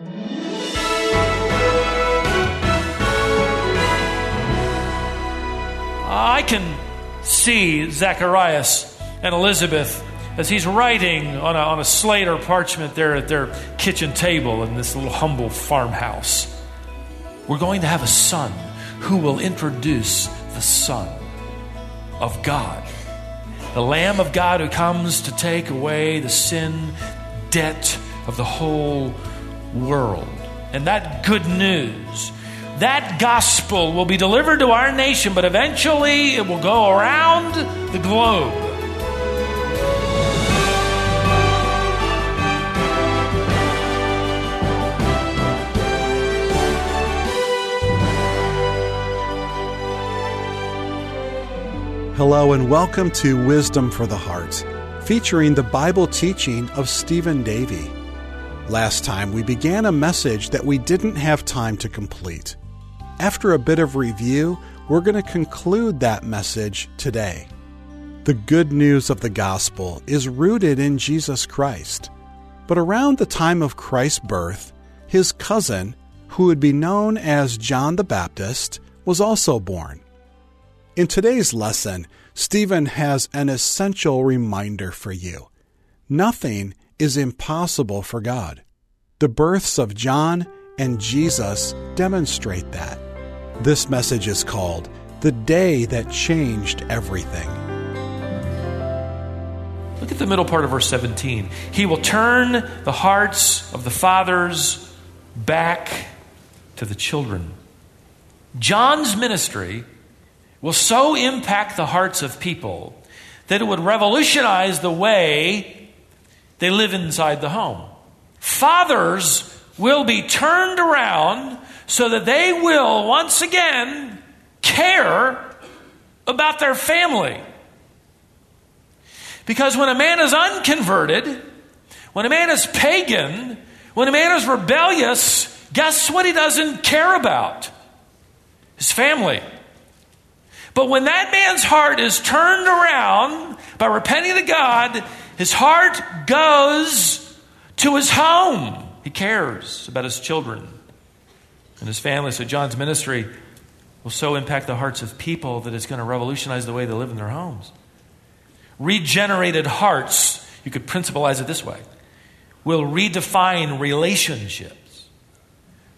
I can see Zacharias and Elizabeth as he's writing on a, on a slate or parchment there at their kitchen table in this little humble farmhouse. We're going to have a son who will introduce the Son of God, the Lamb of God who comes to take away the sin debt of the whole world. And that good news that gospel will be delivered to our nation, but eventually it will go around the globe. Hello, and welcome to Wisdom for the Heart, featuring the Bible teaching of Stephen Davey. Last time, we began a message that we didn't have time to complete. After a bit of review, we're going to conclude that message today. The good news of the gospel is rooted in Jesus Christ. But around the time of Christ's birth, his cousin, who would be known as John the Baptist, was also born. In today's lesson, Stephen has an essential reminder for you. Nothing is impossible for God. The births of John and Jesus demonstrate that. This message is called The Day That Changed Everything. Look at the middle part of verse 17. He will turn the hearts of the fathers back to the children. John's ministry will so impact the hearts of people that it would revolutionize the way they live inside the home. Fathers will be turned around so that they will once again care about their family. Because when a man is unconverted, when a man is pagan, when a man is rebellious, guess what he doesn't care about? His family. But when that man's heart is turned around by repenting to God, his heart goes to his home. He cares about his children and his family. So John's ministry will so impact the hearts of people that it's going to revolutionize the way they live in their homes. Regenerated hearts, you could principalize it this way, will redefine relationships.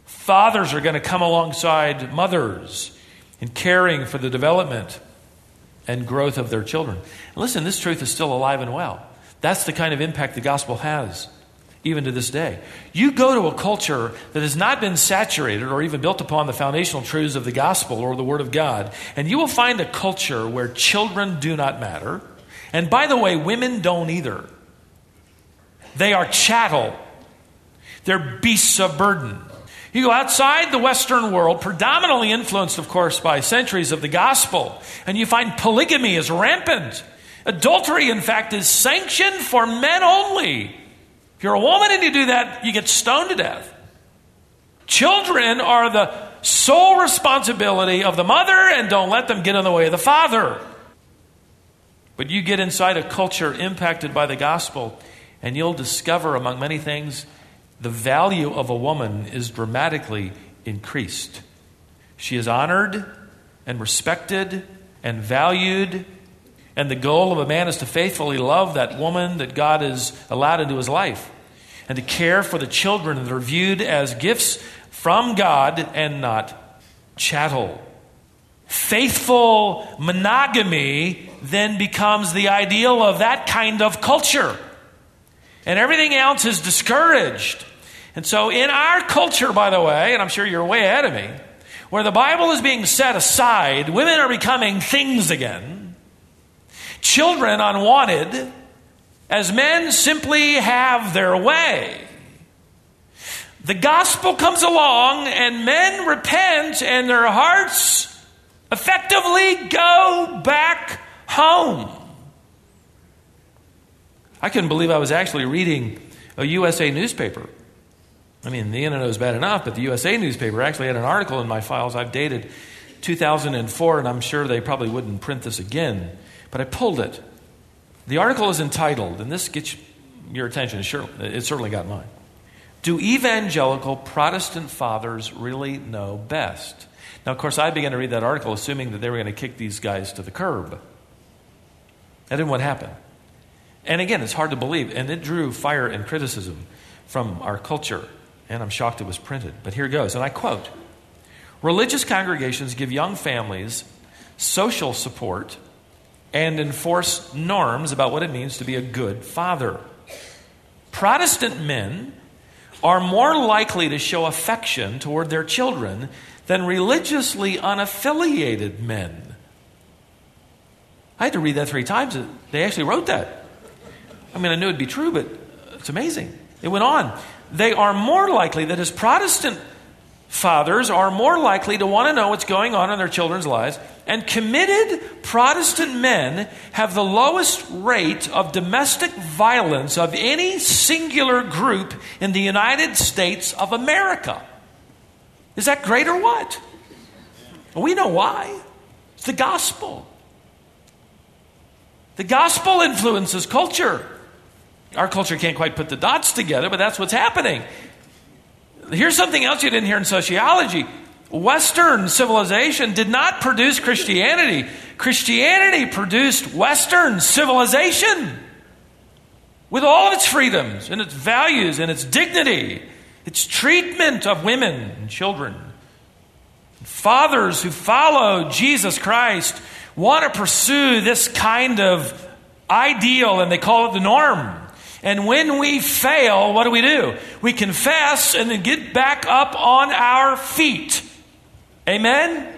Fathers are going to come alongside mothers in caring for the development and growth of their children. Listen, this truth is still alive and well. That's the kind of impact the gospel has even to this day. You go to a culture that has not been saturated or even built upon the foundational truths of the gospel or the Word of God, and you will find a culture where children do not matter. And by the way, women don't either. They are chattel, they're beasts of burden. You go outside the Western world, predominantly influenced, of course, by centuries of the gospel, and you find polygamy is rampant. Adultery, in fact, is sanctioned for men only. If you're a woman and you do that, you get stoned to death. Children are the sole responsibility of the mother, and don't let them get in the way of the father. But you get inside a culture impacted by the gospel, and you'll discover, among many things, the value of a woman is dramatically increased. She is honored and respected and valued and the goal of a man is to faithfully love that woman that God has allowed into his life and to care for the children that are viewed as gifts from God and not chattel. Faithful monogamy then becomes the ideal of that kind of culture. And everything else is discouraged. And so, in our culture, by the way, and I'm sure you're way ahead of me, where the Bible is being set aside, women are becoming things again children unwanted as men simply have their way. The gospel comes along and men repent and their hearts effectively go back home. I couldn't believe I was actually reading a USA newspaper. I mean, the internet was bad enough, but the USA newspaper actually had an article in my files I've dated 2004, and I'm sure they probably wouldn't print this again but I pulled it. The article is entitled, and this gets your attention, it certainly got mine Do evangelical Protestant fathers really know best? Now, of course, I began to read that article assuming that they were going to kick these guys to the curb. That didn't what happened. And again, it's hard to believe, and it drew fire and criticism from our culture, and I'm shocked it was printed. But here goes, and I quote Religious congregations give young families social support and enforce norms about what it means to be a good father. Protestant men are more likely to show affection toward their children than religiously unaffiliated men. I had to read that three times. They actually wrote that. I mean, I knew it'd be true, but it's amazing. It went on. They are more likely that as Protestant fathers are more likely to want to know what's going on in their children's lives, and committed Protestant men have the lowest rate of domestic violence of any singular group in the United States of America. Is that great or what? we know why. It's the gospel. The gospel influences culture. Our culture can't quite put the dots together, but that's what's happening. Here's something else you didn't hear in sociology Western civilization did not produce Christianity, Christianity produced Western civilization with all of its freedoms and its values and its dignity, its treatment of women and children. Fathers who follow Jesus Christ want to pursue this kind of ideal, and they call it the norm. And when we fail, what do we do? We confess and then get back up on our feet. Amen?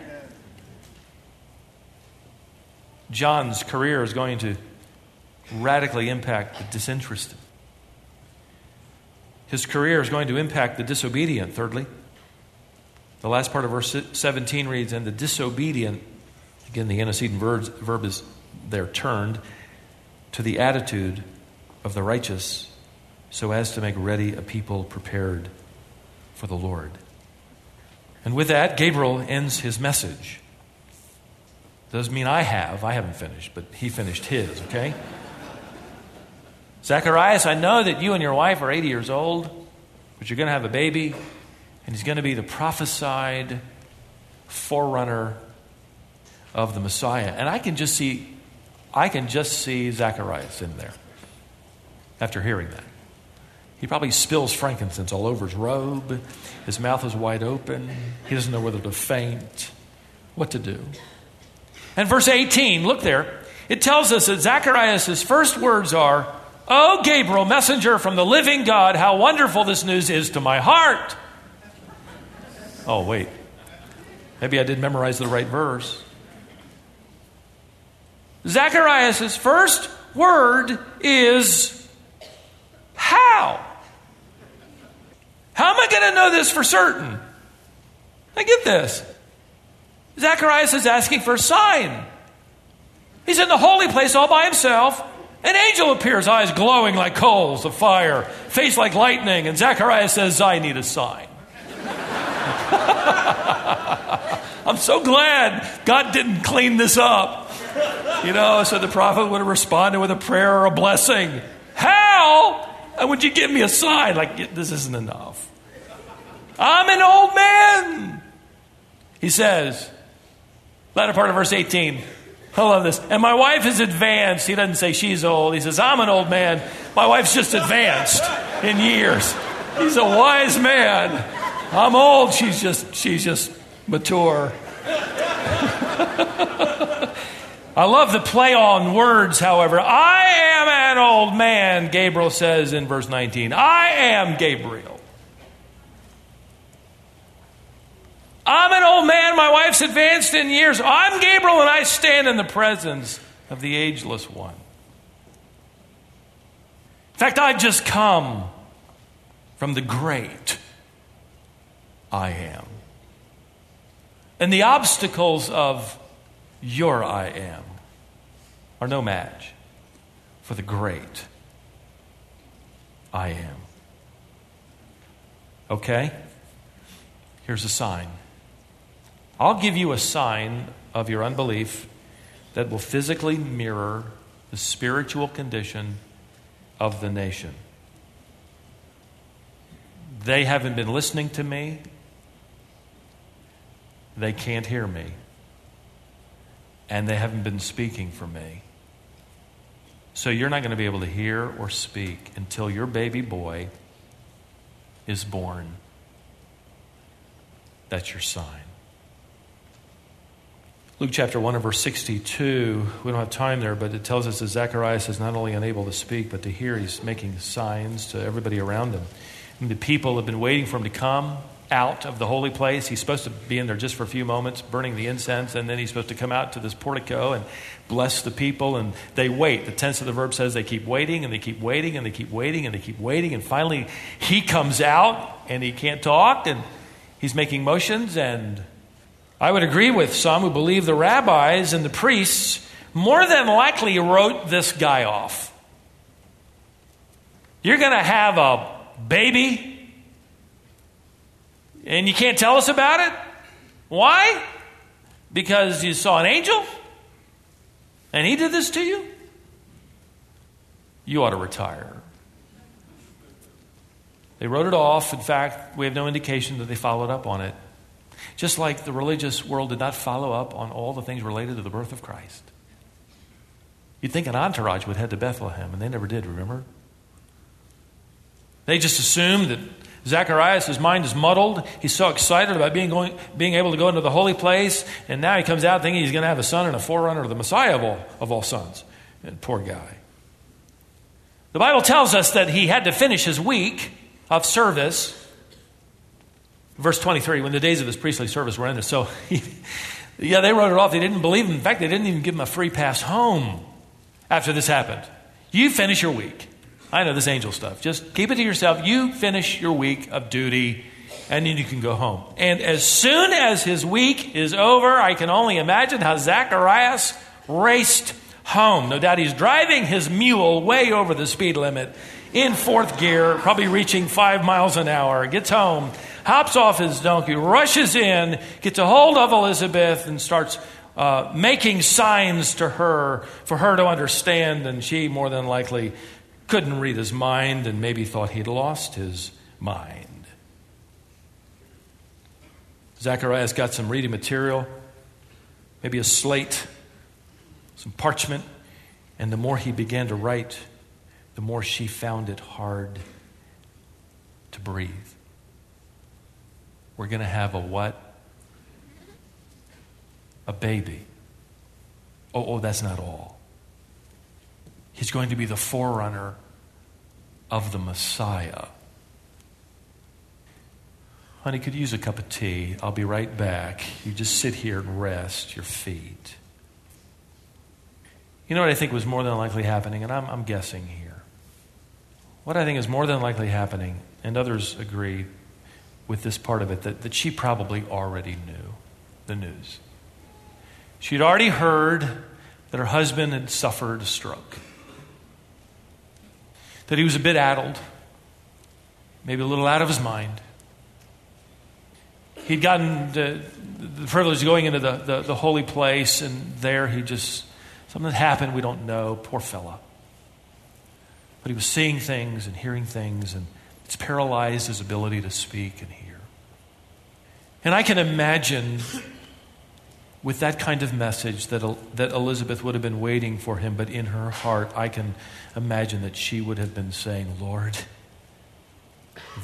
John's career is going to radically impact the disinterested. His career is going to impact the disobedient, thirdly. The last part of verse 17 reads, And the disobedient, again, the antecedent verb is there turned to the attitude of the righteous so as to make ready a people prepared for the Lord. And with that, Gabriel ends his message. Doesn't mean I have. I haven't finished, but he finished his, okay? Zacharias, I know that you and your wife are 80 years old, but you're going to have a baby, and he's going to be the prophesied forerunner of the Messiah. And I can just see I can just see Zacharias in there after hearing that. He probably spills frankincense all over his robe. His mouth is wide open. He doesn't know whether to faint, what to do. And verse 18, look there. It tells us that Zacharias' first words are, Oh, Gabriel, messenger from the living God, how wonderful this news is to my heart. Oh, wait. Maybe I didn't memorize the right verse. Zacharias' first word is how? How am I going to know this for certain? I get this. Zacharias is asking for a sign. He's in the holy place all by himself. An angel appears, eyes glowing like coals of fire, face like lightning, and Zacharias says, I need a sign. I'm so glad God didn't clean this up. You know, so the prophet would have responded with a prayer or a blessing. How? And would you give me a sign? Like, this isn't enough. I'm an old man. He says, latter part of verse 18. I love this. And my wife is advanced. He doesn't say she's old. He says, I'm an old man. My wife's just advanced in years. He's a wise man. I'm old. She's just, she's just mature. I love the play on words, however. I am an old man, Gabriel says in verse 19. I am Gabriel. I'm an old man, my wife's advanced in years. I'm Gabriel, and I stand in the presence of the ageless one. In fact, I've just come from the great I am. And the obstacles of your I am are no match for the great I am. Okay? Here's a sign. I'll give you a sign of your unbelief that will physically mirror the spiritual condition of the nation. They haven't been listening to me. They can't hear me. And they haven't been speaking for me. So you're not going to be able to hear or speak until your baby boy is born. That's your sign. Luke chapter 1 and verse 62, we don't have time there, but it tells us that Zacharias is not only unable to speak, but to hear. He's making signs to everybody around him. And the people have been waiting for him to come out of the holy place. He's supposed to be in there just for a few moments, burning the incense, and then he's supposed to come out to this portico and bless the people. And they wait. The tense of the verb says they keep waiting and they keep waiting and they keep waiting and they keep waiting. And finally, he comes out and he can't talk and he's making motions. And I would agree with some who believe the rabbis and the priests more than likely wrote this guy off. You're going to have a baby and you can't tell us about it? Why? Because you saw an angel? And he did this to you? You ought to retire. They wrote it off. In fact, we have no indication that they followed up on it. Just like the religious world did not follow up on all the things related to the birth of Christ. You'd think an entourage would head to Bethlehem, and they never did, remember? They just assumed that Zacharias, his mind is muddled. He's so excited about being, going, being able to go into the holy place, and now he comes out thinking he's going to have a son and a forerunner of the Messiah of all, of all sons. And poor guy. The Bible tells us that he had to finish his week of service. Verse 23, when the days of his priestly service were ended. So, he, yeah, they wrote it off. They didn't believe him. In fact, they didn't even give him a free pass home after this happened. You finish your week. I know this angel stuff. Just keep it to yourself. You finish your week of duty and then you can go home. And as soon as his week is over, I can only imagine how Zacharias raced home. No doubt he's driving his mule way over the speed limit in fourth gear, probably reaching five miles an hour. Gets home, hops off his donkey, rushes in, gets a hold of Elizabeth, and starts uh, making signs to her for her to understand. And she, more than likely, couldn't read his mind and maybe thought he'd lost his mind. Zacharias got some reading material, maybe a slate, some parchment, and the more he began to write, the more she found it hard to breathe. We're going to have a what? A baby. Oh, oh, that's not all. He's going to be the forerunner of the Messiah. Honey, could you use a cup of tea? I'll be right back. You just sit here and rest your feet. You know what I think was more than likely happening, and I'm, I'm guessing here. What I think is more than likely happening, and others agree with this part of it, that, that she probably already knew the news. She'd already heard that her husband had suffered a stroke that he was a bit addled, maybe a little out of his mind. He'd gotten the, the privilege of going into the, the, the holy place, and there he just, something happened, we don't know. Poor fella. But he was seeing things and hearing things, and it's paralyzed his ability to speak and hear. And I can imagine with that kind of message that, that Elizabeth would have been waiting for him, but in her heart, I can imagine that she would have been saying, Lord,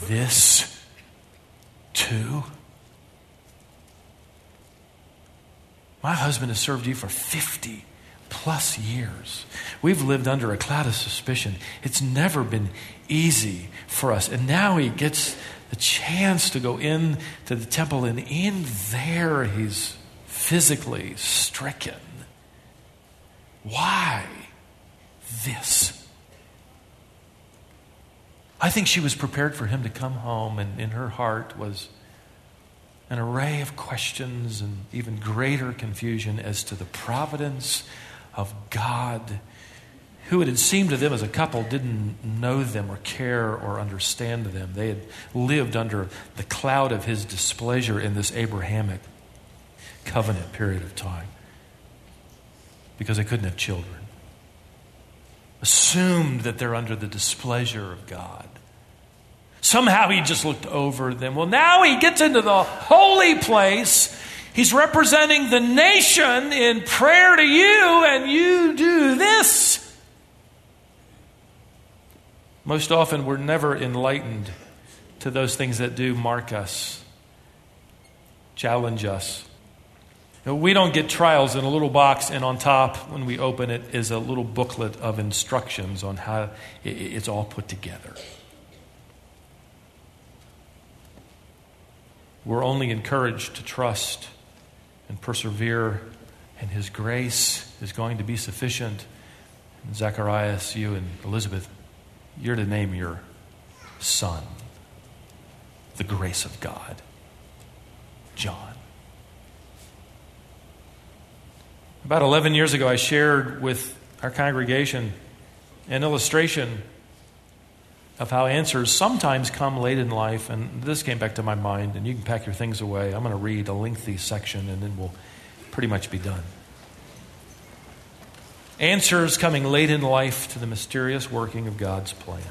this too? My husband has served you for 50 plus years. We've lived under a cloud of suspicion. It's never been easy for us. And now he gets the chance to go in to the temple, and in there he's physically stricken. Why this? I think she was prepared for him to come home, and in her heart was an array of questions and even greater confusion as to the providence of God, who it had seemed to them as a couple didn't know them or care or understand them. They had lived under the cloud of his displeasure in this Abrahamic covenant period of time because they couldn't have children. Assumed that they're under the displeasure of God. Somehow he just looked over them. Well, now he gets into the holy place. He's representing the nation in prayer to you, and you do this. Most often, we're never enlightened to those things that do mark us, challenge us. We don't get trials in a little box, and on top, when we open it, is a little booklet of instructions on how it's all put together. We're only encouraged to trust and persevere, and His grace is going to be sufficient. And Zacharias, you and Elizabeth, you're to name your son the grace of God. John. About 11 years ago, I shared with our congregation an illustration of how answers sometimes come late in life, and this came back to my mind, and you can pack your things away. I'm going to read a lengthy section, and then we'll pretty much be done. Answers coming late in life to the mysterious working of God's plan.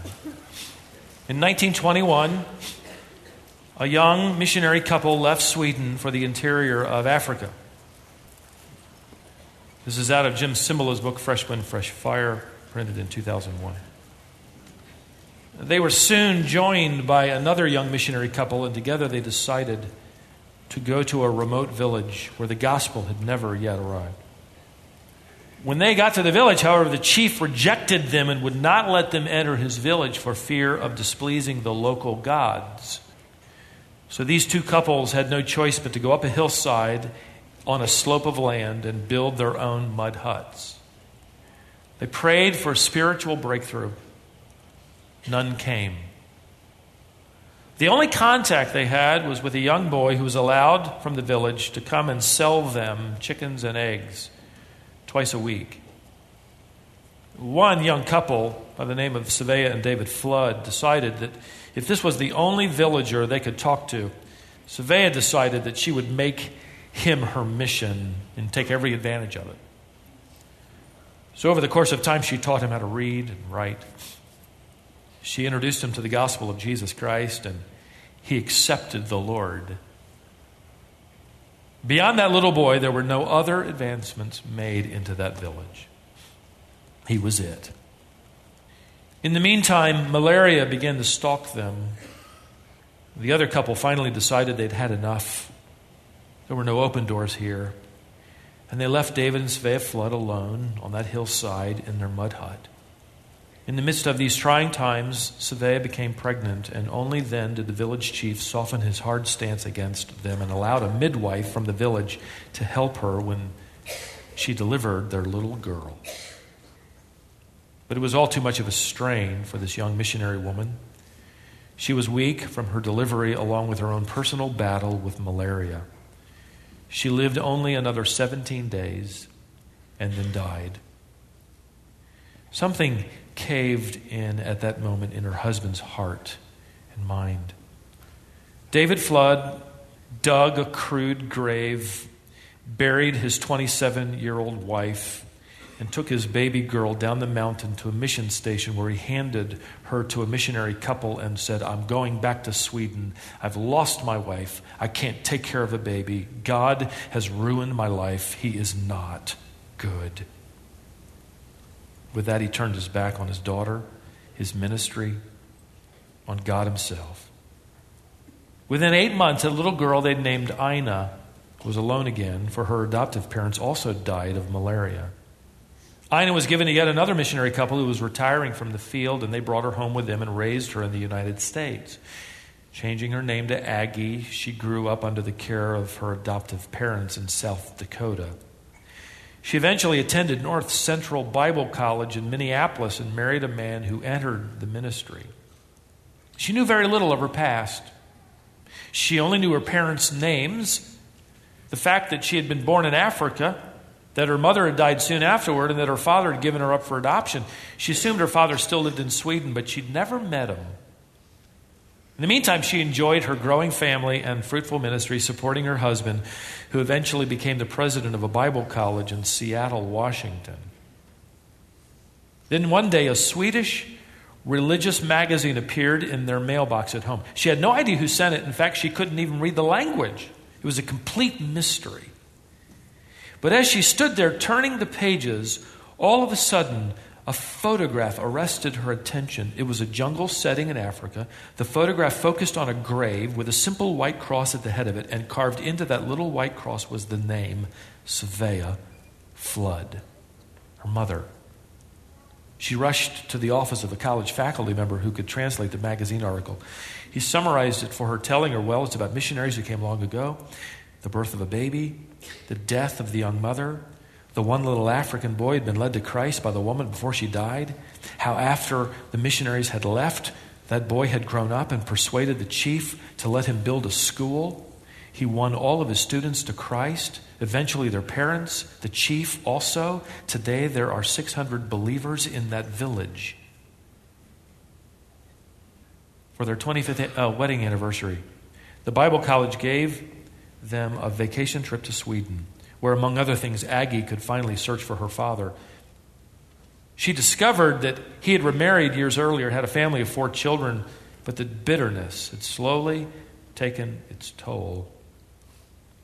In 1921, a young missionary couple left Sweden for the interior of Africa. This is out of Jim Cymbala's book, Fresh Wind, Fresh Fire, printed in 2001. They were soon joined by another young missionary couple, and together they decided to go to a remote village where the gospel had never yet arrived. When they got to the village, however, the chief rejected them and would not let them enter his village for fear of displeasing the local gods. So these two couples had no choice but to go up a hillside on a slope of land and build their own mud huts. They prayed for a spiritual breakthrough. None came. The only contact they had was with a young boy who was allowed from the village to come and sell them chickens and eggs twice a week. One young couple by the name of Svea and David Flood decided that if this was the only villager they could talk to, Svea decided that she would make him her mission and take every advantage of it. So, over the course of time, she taught him how to read and write. She introduced him to the gospel of Jesus Christ, and he accepted the Lord. Beyond that little boy, there were no other advancements made into that village. He was it. In the meantime, malaria began to stalk them. The other couple finally decided they'd had enough there were no open doors here. And they left David and Svea Flood alone on that hillside in their mud hut. In the midst of these trying times, Svea became pregnant, and only then did the village chief soften his hard stance against them and allowed a midwife from the village to help her when she delivered their little girl. But it was all too much of a strain for this young missionary woman. She was weak from her delivery, along with her own personal battle with malaria. She lived only another 17 days and then died. Something caved in at that moment in her husband's heart and mind. David Flood dug a crude grave, buried his 27 year old wife, and took his baby girl down the mountain to a mission station where he handed her to a missionary couple and said, I'm going back to Sweden. I've lost my wife. I can't take care of a baby. God has ruined my life. He is not good. With that, he turned his back on his daughter, his ministry, on God himself. Within eight months, a little girl they'd named Ina was alone again, for her adoptive parents also died of malaria. Ina was given to yet another missionary couple who was retiring from the field, and they brought her home with them and raised her in the United States. Changing her name to Aggie, she grew up under the care of her adoptive parents in South Dakota. She eventually attended North Central Bible College in Minneapolis and married a man who entered the ministry. She knew very little of her past. She only knew her parents' names, the fact that she had been born in Africa, that her mother had died soon afterward and that her father had given her up for adoption. She assumed her father still lived in Sweden, but she'd never met him. In the meantime, she enjoyed her growing family and fruitful ministry, supporting her husband, who eventually became the president of a Bible college in Seattle, Washington. Then one day, a Swedish religious magazine appeared in their mailbox at home. She had no idea who sent it. In fact, she couldn't even read the language. It was a complete mystery. But as she stood there turning the pages, all of a sudden, a photograph arrested her attention. It was a jungle setting in Africa. The photograph focused on a grave with a simple white cross at the head of it, and carved into that little white cross was the name Svea Flood, her mother. She rushed to the office of a college faculty member who could translate the magazine article. He summarized it for her, telling her, well, it's about missionaries who came long ago, the birth of a baby, the death of the young mother, the one little African boy had been led to Christ by the woman before she died, how after the missionaries had left, that boy had grown up and persuaded the chief to let him build a school. He won all of his students to Christ, eventually their parents, the chief also. Today there are 600 believers in that village. For their 25th uh, wedding anniversary, the Bible College gave them a vacation trip to Sweden, where, among other things, Aggie could finally search for her father. She discovered that he had remarried years earlier, had a family of four children, but that bitterness had slowly taken its toll.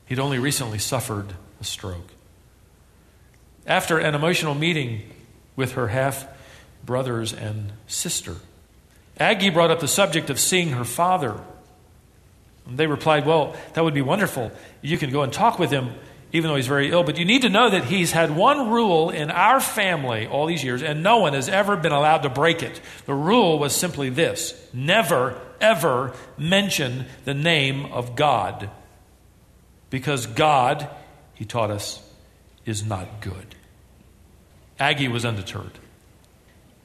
He'd only recently suffered a stroke. After an emotional meeting with her half brothers and sister, Aggie brought up the subject of seeing her father. And they replied, Well, that would be wonderful. You can go and talk with him, even though he's very ill. But you need to know that he's had one rule in our family all these years, and no one has ever been allowed to break it. The rule was simply this never, ever mention the name of God. Because God, he taught us, is not good. Aggie was undeterred.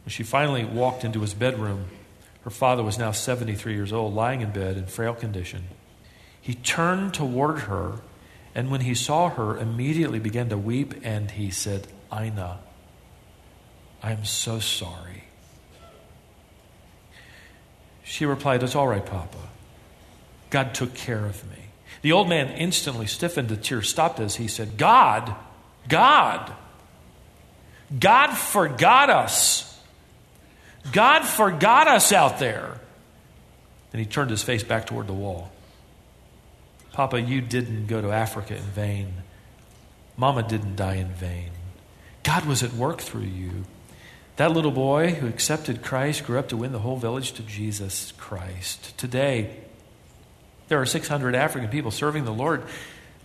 When she finally walked into his bedroom, her father was now 73 years old, lying in bed in frail condition. He turned toward her, and when he saw her, immediately began to weep, and he said, Ina, I am so sorry. She replied, It's all right, Papa. God took care of me. The old man instantly stiffened. The tears stopped as he said, God, God, God forgot us. God forgot us out there. And he turned his face back toward the wall. Papa, you didn't go to Africa in vain. Mama didn't die in vain. God was at work through you. That little boy who accepted Christ grew up to win the whole village to Jesus Christ. Today, there are 600 African people serving the Lord,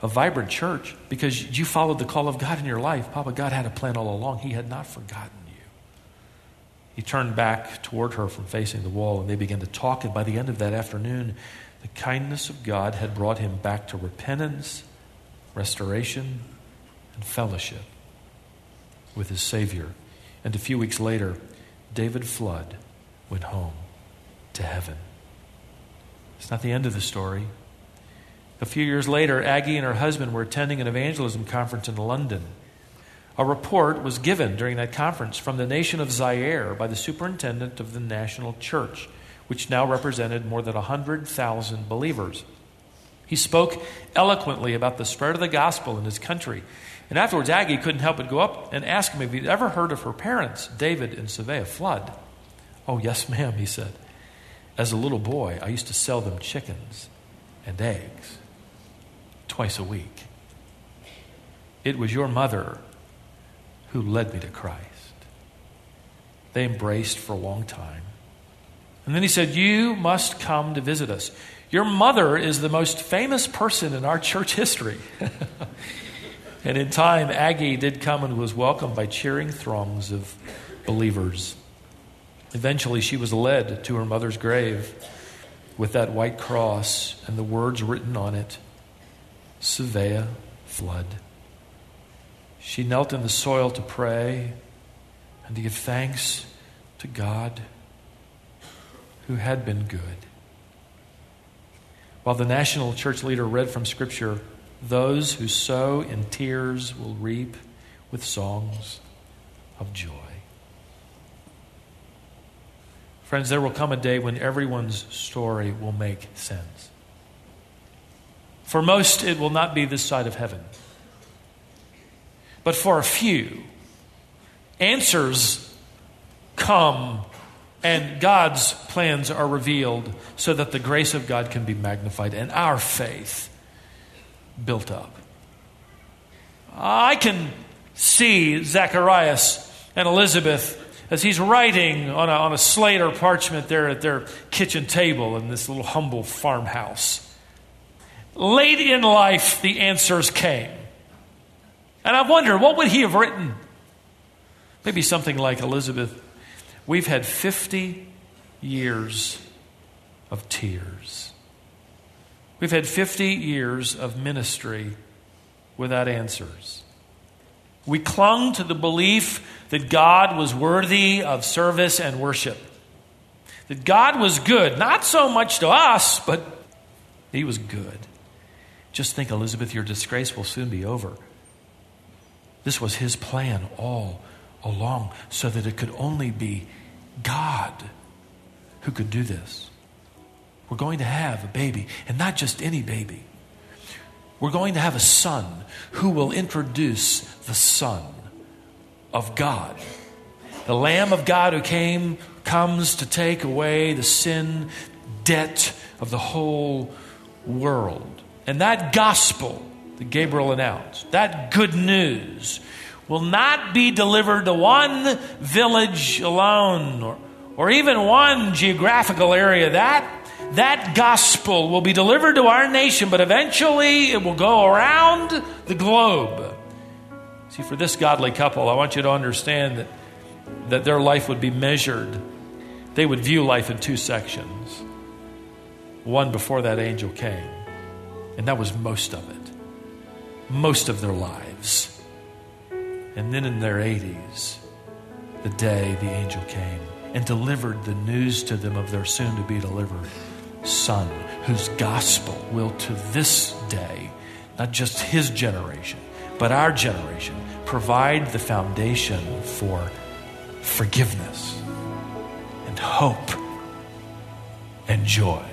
a vibrant church, because you followed the call of God in your life. Papa, God had a plan all along. He had not forgotten you. He turned back toward her from facing the wall, and they began to talk. And by the end of that afternoon, the kindness of God had brought him back to repentance, restoration, and fellowship with his Savior. And a few weeks later, David Flood went home to heaven. It's not the end of the story. A few years later, Aggie and her husband were attending an evangelism conference in London. A report was given during that conference from the nation of Zaire by the superintendent of the national church, which now represented more than 100,000 believers. He spoke eloquently about the spread of the gospel in his country. And afterwards, Aggie couldn't help but go up and ask him if he'd ever heard of her parents, David and Svea Flood. Oh, yes, ma'am, he said. As a little boy, I used to sell them chickens and eggs twice a week. It was your mother who led me to Christ. They embraced for a long time. And then he said, You must come to visit us. Your mother is the most famous person in our church history. and in time, Aggie did come and was welcomed by cheering throngs of believers. Eventually, she was led to her mother's grave with that white cross and the words written on it Svea Flood. She knelt in the soil to pray and to give thanks to God who had been good. While the national church leader read from Scripture, those who sow in tears will reap with songs of joy. Friends, there will come a day when everyone's story will make sense. For most, it will not be this side of heaven. But for a few, answers come And God's plans are revealed so that the grace of God can be magnified and our faith built up. I can see Zacharias and Elizabeth as he's writing on a, on a slate or parchment there at their kitchen table in this little humble farmhouse. Late in life, the answers came. And I wonder, what would he have written? Maybe something like Elizabeth, we've had 50 years of tears. We've had 50 years of ministry without answers. We clung to the belief that God was worthy of service and worship. That God was good, not so much to us, but He was good. Just think, Elizabeth, your disgrace will soon be over. This was His plan all along, so that it could only be God who could do this. We're going to have a baby, and not just any baby. We're going to have a son who will introduce the Son of God. The Lamb of God who came comes to take away the sin debt of the whole world. And that gospel that Gabriel announced, that good news, will not be delivered to one village alone or, or even one geographical area. That that gospel will be delivered to our nation, but eventually it will go around the globe. See, for this godly couple, I want you to understand that, that their life would be measured. They would view life in two sections one before that angel came, and that was most of it, most of their lives. And then in their 80s, the day the angel came and delivered the news to them of their soon to be delivered Son, whose gospel will to this day, not just his generation, but our generation, provide the foundation for forgiveness and hope and joy.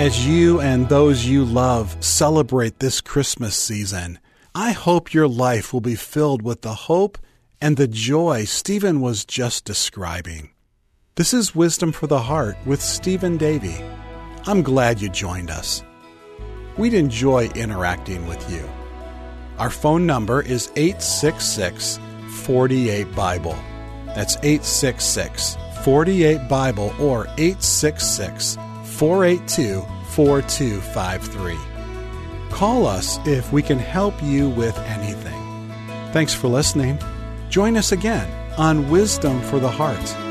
As you and those you love celebrate this Christmas season, I hope your life will be filled with the hope and the joy Stephen was just describing. This is Wisdom for the Heart with Stephen Davey. I'm glad you joined us. We'd enjoy interacting with you. Our phone number is 866 48 Bible. That's 866 48 Bible or 866 482 4253. Call us if we can help you with anything. Thanks for listening. Join us again on Wisdom for the Heart.